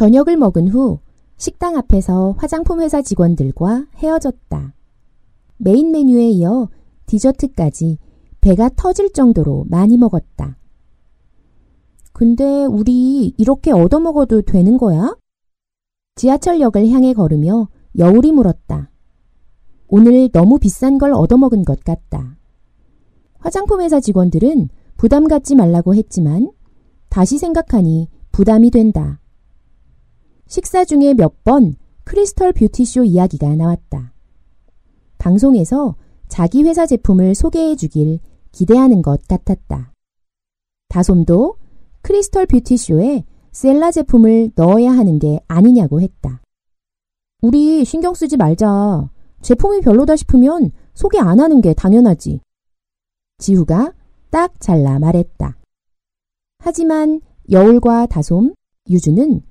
저녁을 먹은 후 식당 앞에서 화장품 회사 직원들과 헤어졌다. 메인 메뉴에 이어 디저트까지 배가 터질 정도로 많이 먹었다. 근데 우리 이렇게 얻어먹어도 되는 거야? 지하철역을 향해 걸으며 여울이 물었다. 오늘 너무 비싼 걸 얻어먹은 것 같다. 화장품 회사 직원들은 부담 갖지 말라고 했지만 다시 생각하니 부담이 된다. 식사 중에 몇 번 크리스털 뷰티쇼 이야기가 나왔다. 방송에서 자기 회사 제품을 소개해 주길 기대하는 것 같았다. 다솜도 크리스털 뷰티쇼에 셀라 제품을 넣어야 하는 게 아니냐고 했다. 우리 신경 쓰지 말자. 제품이 별로다 싶으면 소개 안 하는 게 당연하지. 지우가 딱 잘라 말했다. 하지만 여울과 다솜, 유주는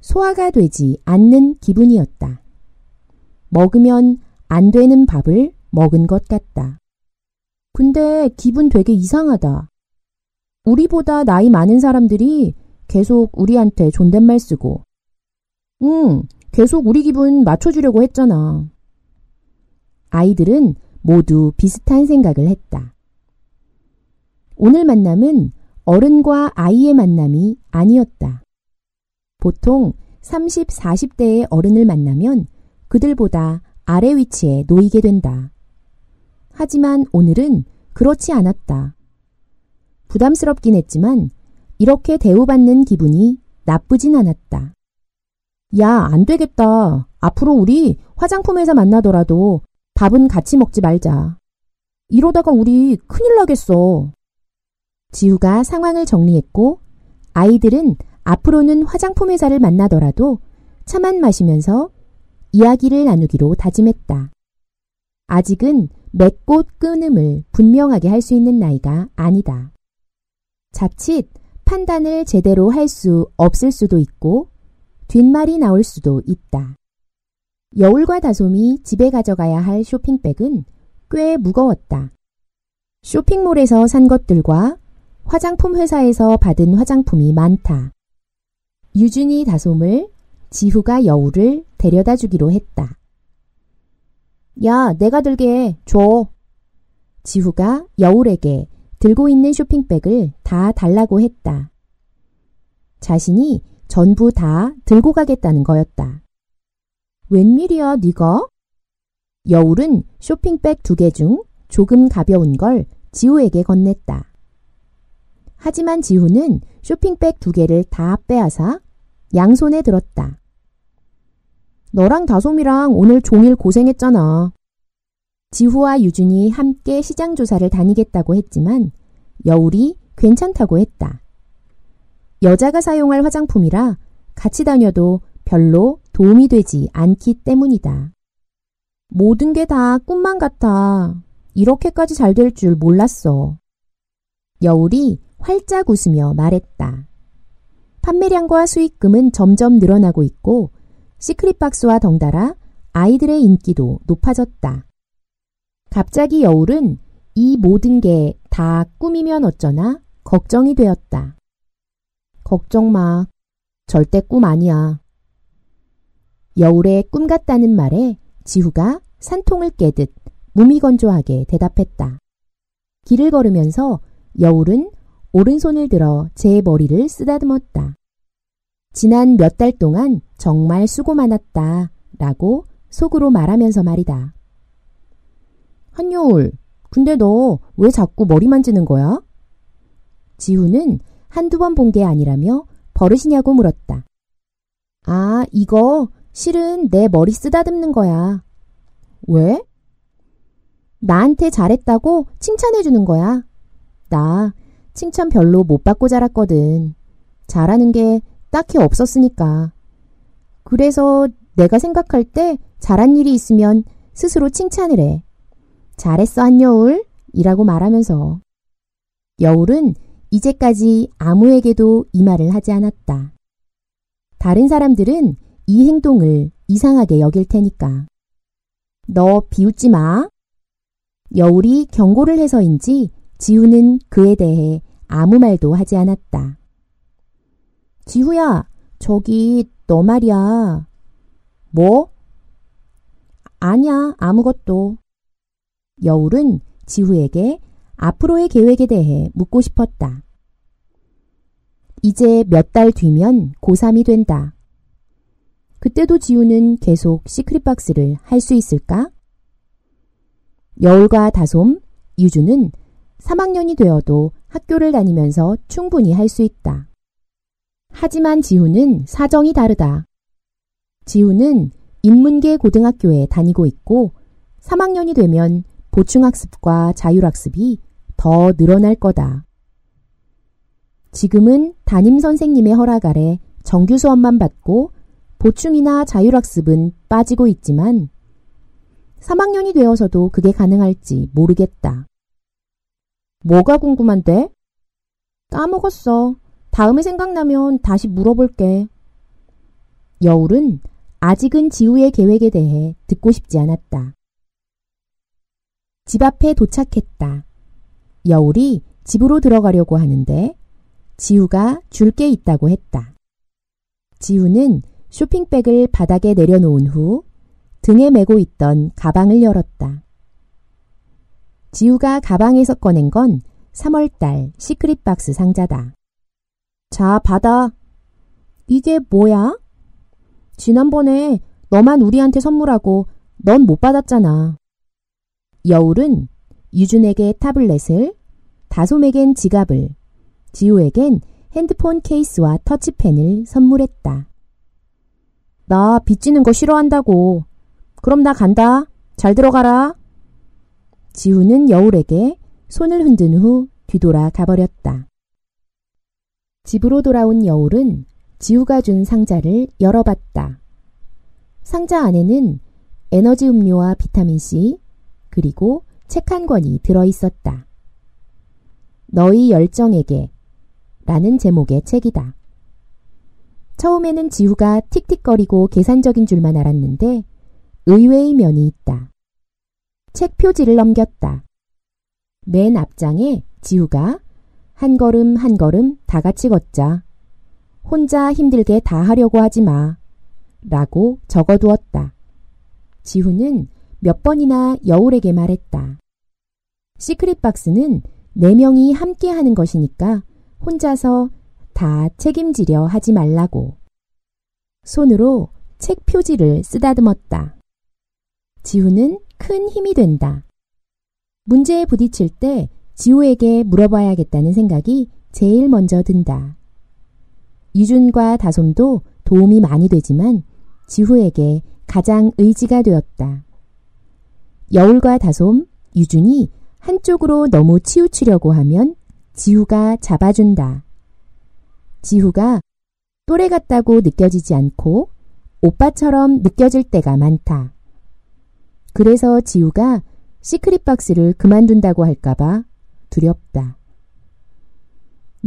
소화가 되지 않는 기분이었다. 먹으면 안 되는 밥을 먹은 것 같다. 근데 기분 되게 이상하다. 우리보다 나이 많은 사람들이 계속 우리한테 존댓말 쓰고, 응, 계속 우리 기분 맞춰주려고 했잖아. 아이들은 모두 비슷한 생각을 했다. 오늘 만남은 어른과 아이의 만남이 아니었다. 보통 30, 40대의 어른을 만나면 그들보다 아래 위치에 놓이게 된다. 하지만 오늘은 그렇지 않았다. 부담스럽긴 했지만 이렇게 대우받는 기분이 나쁘진 않았다. 야, 안 되겠다. 앞으로 우리 화장품 회사 만나더라도 밥은 같이 먹지 말자. 이러다가 우리 큰일 나겠어. 지우가 상황을 정리했고 아이들은 앞으로는 화장품 회사를 만나더라도 차만 마시면서 이야기를 나누기로 다짐했다. 아직은 맺꽃 끊음을 분명하게 할 수 있는 나이가 아니다. 자칫 판단을 제대로 할 수 없을 수도 있고 뒷말이 나올 수도 있다. 여울과 다솜이 집에 가져가야 할 쇼핑백은 꽤 무거웠다. 쇼핑몰에서 산 것들과 화장품 회사에서 받은 화장품이 많다. 유준이 다솜을 지후가 여우를 데려다 주기로 했다. 야, 내가 들게 줘. 지후가 여울에게 들고 있는 쇼핑백을 다 달라고 했다. 자신이 전부 다 들고 가겠다는 거였다. 웬일이야, 네가? 여울은 쇼핑백 두 개 중 조금 가벼운 걸 지우에게 건넸다. 하지만 지우는 쇼핑백 두 개를 다 빼앗아 양손에 들었다. 너랑 다솜이랑 오늘 종일 고생했잖아. 지후와 유준이 함께 시장 조사를 다니겠다고 했지만 여울이 괜찮다고 했다. 여자가 사용할 화장품이라 같이 다녀도 별로 도움이 되지 않기 때문이다. 모든 게 다 꿈만 같아. 이렇게까지 잘 될 줄 몰랐어. 여울이 활짝 웃으며 말했다. 판매량과 수익금은 점점 늘어나고 있고 시크릿박스와 덩달아 아이들의 인기도 높아졌다. 갑자기 여울은 이 모든 게 다 꿈이면 어쩌나 걱정이 되었다. 걱정 마. 절대 꿈 아니야. 여울의 꿈 같다는 말에 지후가 산통을 깨듯 무미건조하게 대답했다. 길을 걸으면서 여울은 오른손을 들어 제 머리를 쓰다듬었다. 지난 몇 달 동안 정말 수고 많았다. 라고 속으로 말하면서 말이다. 한여울, 근데 너 왜 자꾸 머리 만지는 거야? 지우는 한두 번 본 게 아니라며 버릇이냐고 물었다. 아, 이거 실은 내 머리 쓰다듬는 거야. 왜? 나한테 잘했다고 칭찬해주는 거야. 나 칭찬 별로 못 받고 자랐거든. 잘하는 게 딱히 없었으니까. 그래서 내가 생각할 때 잘한 일이 있으면 스스로 칭찬을 해. 잘했어, 한여울. 이라고 말하면서. 여울은 이제까지 아무에게도 이 말을 하지 않았다. 다른 사람들은 이 행동을 이상하게 여길 테니까. 너 비웃지 마. 여울이 경고를 해서인지 지우는 그에 대해 아무 말도 하지 않았다. 지후야, 저기, 너 말이야. 뭐? 아니야, 아무것도. 여울은 지후에게 앞으로의 계획에 대해 묻고 싶었다. 이제 몇 달 뒤면 고3이 된다. 그때도 지우는 계속 시크릿박스를 할 수 있을까? 여울과 다솜, 유주는 3학년이 되어도 학교를 다니면서 충분히 할 수 있다. 하지만 지우는 사정이 다르다. 지우는 인문계 고등학교에 다니고 있고 3학년이 되면 보충학습과 자율학습이 더 늘어날 거다. 지금은 담임 선생님의 허락 아래 정규 수업만 받고 보충이나 자율학습은 빠지고 있지만 3학년이 되어서도 그게 가능할지 모르겠다. 뭐가 궁금한데? 까먹었어. 다음에 생각나면 다시 물어볼게. 여울은 아직은 지우의 계획에 대해 듣고 싶지 않았다. 집 앞에 도착했다. 여울이 집으로 들어가려고 하는데 지우가 줄 게 있다고 했다. 지우는 쇼핑백을 바닥에 내려놓은 후 등에 메고 있던 가방을 열었다. 지우가 가방에서 꺼낸 건 3월달 시크릿 박스 상자다. 자, 받아. 이게 뭐야? 지난번에 너만 우리한테 선물하고 넌 못 받았잖아. 여울은 유준에게 타블렛을, 다솜에겐 지갑을, 지우에겐 핸드폰 케이스와 터치펜을 선물했다. 나 빚지는 거 싫어한다고. 그럼 나 간다. 잘 들어가라. 지우는 여울에게 손을 흔든 후 뒤돌아 가버렸다. 집으로 돌아온 여울은 지우가 준 상자를 열어봤다. 상자 안에는 에너지 음료와 비타민C, 그리고 책 한 권이 들어 있었다. 너희 열정에게 라는 제목의 책이다. 처음에는 지우가 틱틱거리고 계산적인 줄만 알았는데 의외의 면이 있다. 책 표지를 넘겼다. 맨 앞장에 지우가 한 걸음 한 걸음 다 같이 걷자. 혼자 힘들게 다 하려고 하지 마. 라고 적어두었다. 지우는 몇 번이나 여울에게 말했다. 시크릿 박스는 네 명이 함께 하는 것이니까 혼자서 다 책임지려 하지 말라고. 손으로 책 표지를 쓰다듬었다. 지우는 큰 힘이 된다. 문제에 부딪힐 때 지우에게 물어봐야겠다는 생각이 제일 먼저 든다. 유준과 다솜도 도움이 많이 되지만 지후에게 가장 의지가 되었다. 여울과 다솜, 유준이 한쪽으로 너무 치우치려고 하면 지후가 잡아준다. 지후가 또래 같다고 느껴지지 않고 오빠처럼 느껴질 때가 많다. 그래서 지우가 시크릿 박스를 그만둔다고 할까봐 두렵다.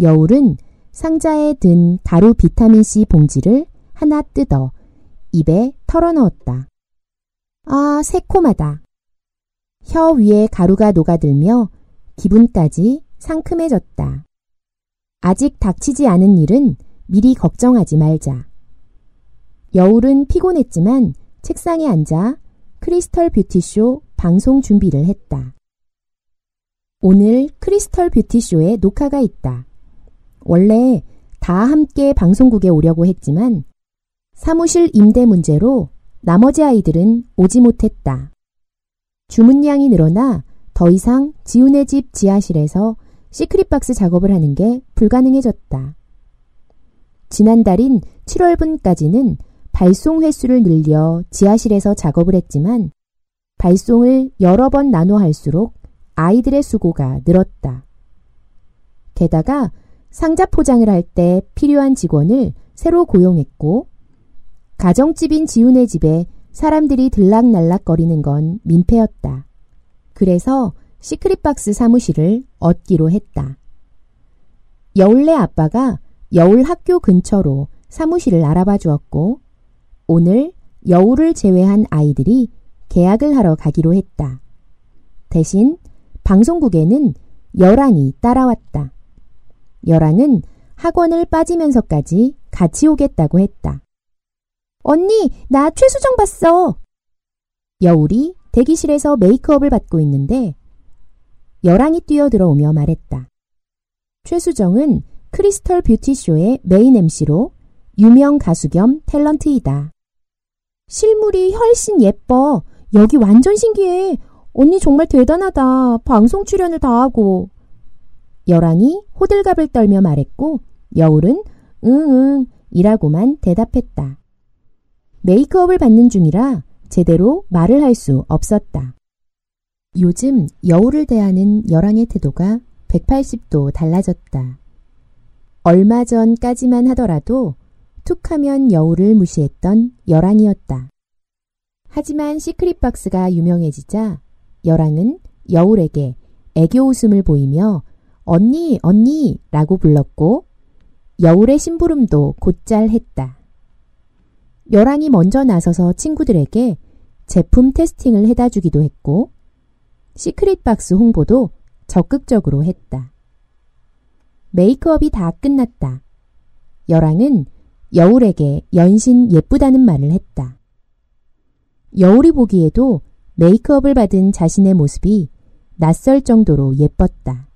여울은 상자에 든 가루 비타민C 봉지를 하나 뜯어 입에 털어넣었다. 아, 새콤하다. 혀 위에 가루가 녹아들며 기분까지 상큼해졌다. 아직 닥치지 않은 일은 미리 걱정하지 말자. 여울은 피곤했지만 책상에 앉아 크리스털 뷰티쇼 방송 준비를 했다. 오늘 크리스털 뷰티쇼에 녹화가 있다. 원래 다 함께 방송국에 오려고 했지만 사무실 임대 문제로 나머지 아이들은 오지 못했다. 주문량이 늘어나 더 이상 지훈의 집 지하실에서 시크릿박스 작업을 하는 게 불가능해졌다. 지난달인 7월분까지는 발송 횟수를 늘려 지하실에서 작업을 했지만 발송을 여러 번 나눠 할수록 아이들의 수고가 늘었다. 게다가 상자 포장을 할 때 필요한 직원을 새로 고용했고 가정집인 지훈의 집에 사람들이 들락날락거리는 건 민폐였다. 그래서 시크릿박스 사무실을 얻기로 했다. 여울네 아빠가 여울 학교 근처로 사무실을 알아봐 주었고 오늘 여울을 제외한 아이들이 계약을 하러 가기로 했다. 대신 방송국에는 여랑이 따라왔다. 여랑은 학원을 빠지면서까지 같이 오겠다고 했다. 언니, 나 최수정 봤어. 여울이 대기실에서 메이크업을 받고 있는데 여랑이 뛰어들어오며 말했다. 최수정은 크리스털 뷰티쇼의 메인 MC로 유명 가수 겸 탤런트이다. 실물이 훨씬 예뻐. 여기 완전 신기해. 언니 정말 대단하다. 방송 출연을 다 하고. 여랑이 호들갑을 떨며 말했고 여울은 응응 이라고만 대답했다. 메이크업을 받는 중이라 제대로 말을 할 수 없었다. 요즘 여울을 대하는 여랑의 태도가 180도 달라졌다. 얼마 전까지만 하더라도 툭하면 여울을 무시했던 여랑이었다. 하지만 시크릿박스가 유명해지자 여랑은 여울에게 애교 웃음을 보이며 언니, 언니 라고 불렀고 여울의 심부름도 곧잘 했다. 여랑이 먼저 나서서 친구들에게 제품 testing을 해다 주기도 했고 시크릿박스 홍보도 적극적으로 했다. 메이크업이 다 끝났다. 여랑은 여울에게 연신 예쁘다는 말을 했다. 여울이 보기에도 메이크업을 받은 자신의 모습이 낯설 정도로 예뻤다.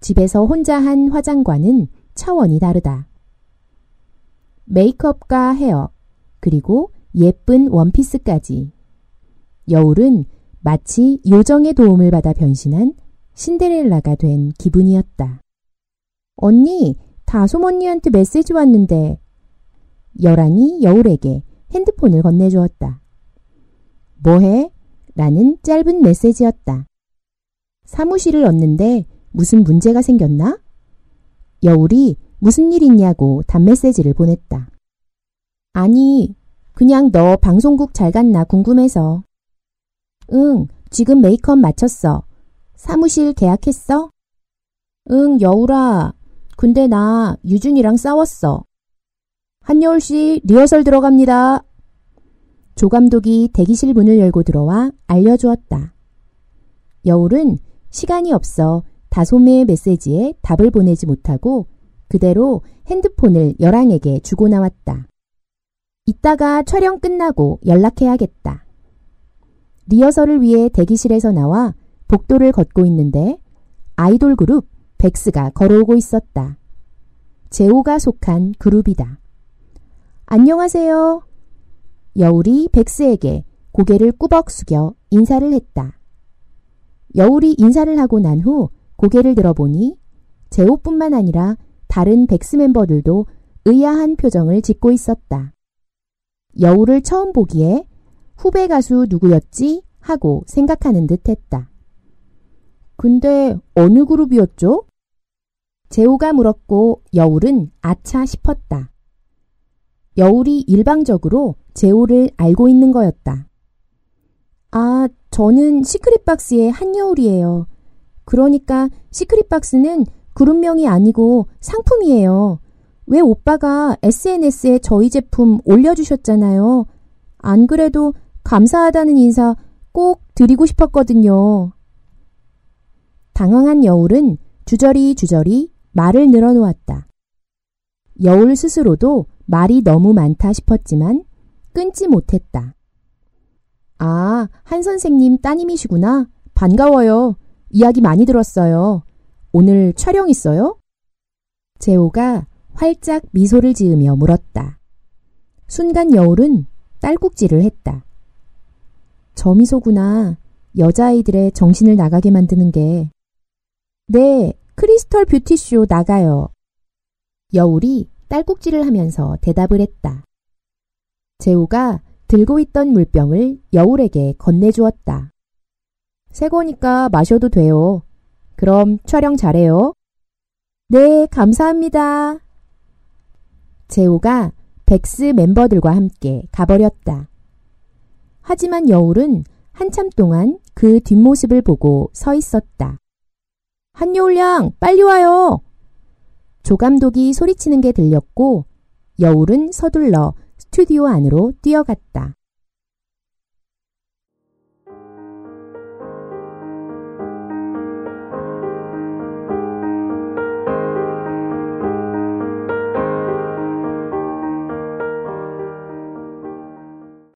집에서 혼자 한 화장과는 차원이 다르다. 메이크업과 헤어, 그리고 예쁜 원피스까지. 여울은 마치 요정의 도움을 받아 변신한 신데렐라가 된 기분이었다. 언니, 다솜 언니한테 메시지 왔는데. 여랑이 여울에게 핸드폰을 건네주었다. 뭐해? 라는 짧은 메시지였다. 사무실을 얻는데 무슨 문제가 생겼나? 여울이 무슨 일 있냐고 단메시지를 보냈다. 아니, 그냥 너 방송국 잘 갔나 궁금해서. 응, 지금 메이크업 마쳤어. 사무실 계약했어? 응, 여울아. 근데 나 유준이랑 싸웠어. 한여울 씨 리허설 들어갑니다. 조 감독이 대기실 문을 열고 들어와 알려주었다. 여울은 시간이 없어 다솜의 메시지에 답을 보내지 못하고 그대로 핸드폰을 여랑에게 주고 나왔다. 이따가 촬영 끝나고 연락해야겠다. 리허설을 위해 대기실에서 나와 복도를 걷고 있는데 아이돌 그룹 백스가 걸어오고 있었다. 제오가 속한 그룹이다. 안녕하세요. 여울이 백스에게 고개를 꾸벅 숙여 인사를 했다. 여울이 인사를 하고 난 후 고개를 들어보니 제오뿐만 아니라 다른 백스 멤버들도 의아한 표정을 짓고 있었다. 여울을 처음 보기에 후배 가수 누구였지? 하고 생각하는 듯 했다. 근데 어느 그룹이었죠? 재호가 물었고 여울은 아차 싶었다. 여울이 일방적으로 재호를 알고 있는 거였다. 아, 저는 시크릿박스의 한여울이에요. 그러니까 시크릿박스는 그룹명이 아니고 상품이에요. 왜 오빠가 SNS에 저희 제품 올려주셨잖아요. 안 그래도 감사하다는 인사 꼭 드리고 싶었거든요. 당황한 여울은 주저리 주저리 말을 늘어놓았다. 여울 스스로도 말이 너무 많다 싶었지만 끊지 못했다. 아, 한 선생님 따님이시구나. 반가워요. 이야기 많이 들었어요. 오늘 촬영 있어요? 재호가 활짝 미소를 지으며 물었다. 순간 여울은 딸꾹질을 했다. 저 미소구나. 여자아이들의 정신을 나가게 만드는 게. 네, 크리스털 뷰티쇼 나가요. 여울이 딸꾹질을 하면서 대답을 했다. 재우가 들고 있던 물병을 여울에게 건네주었다. 새 거니까 마셔도 돼요. 그럼 촬영 잘해요. 네, 감사합니다. 재우가 백스 멤버들과 함께 가버렸다. 하지만 여울은 한참 동안 그 뒷모습을 보고 서 있었다. 한여울 양, 빨리 와요! 조감독이 소리치는 게 들렸고 여울은 서둘러 스튜디오 안으로 뛰어갔다.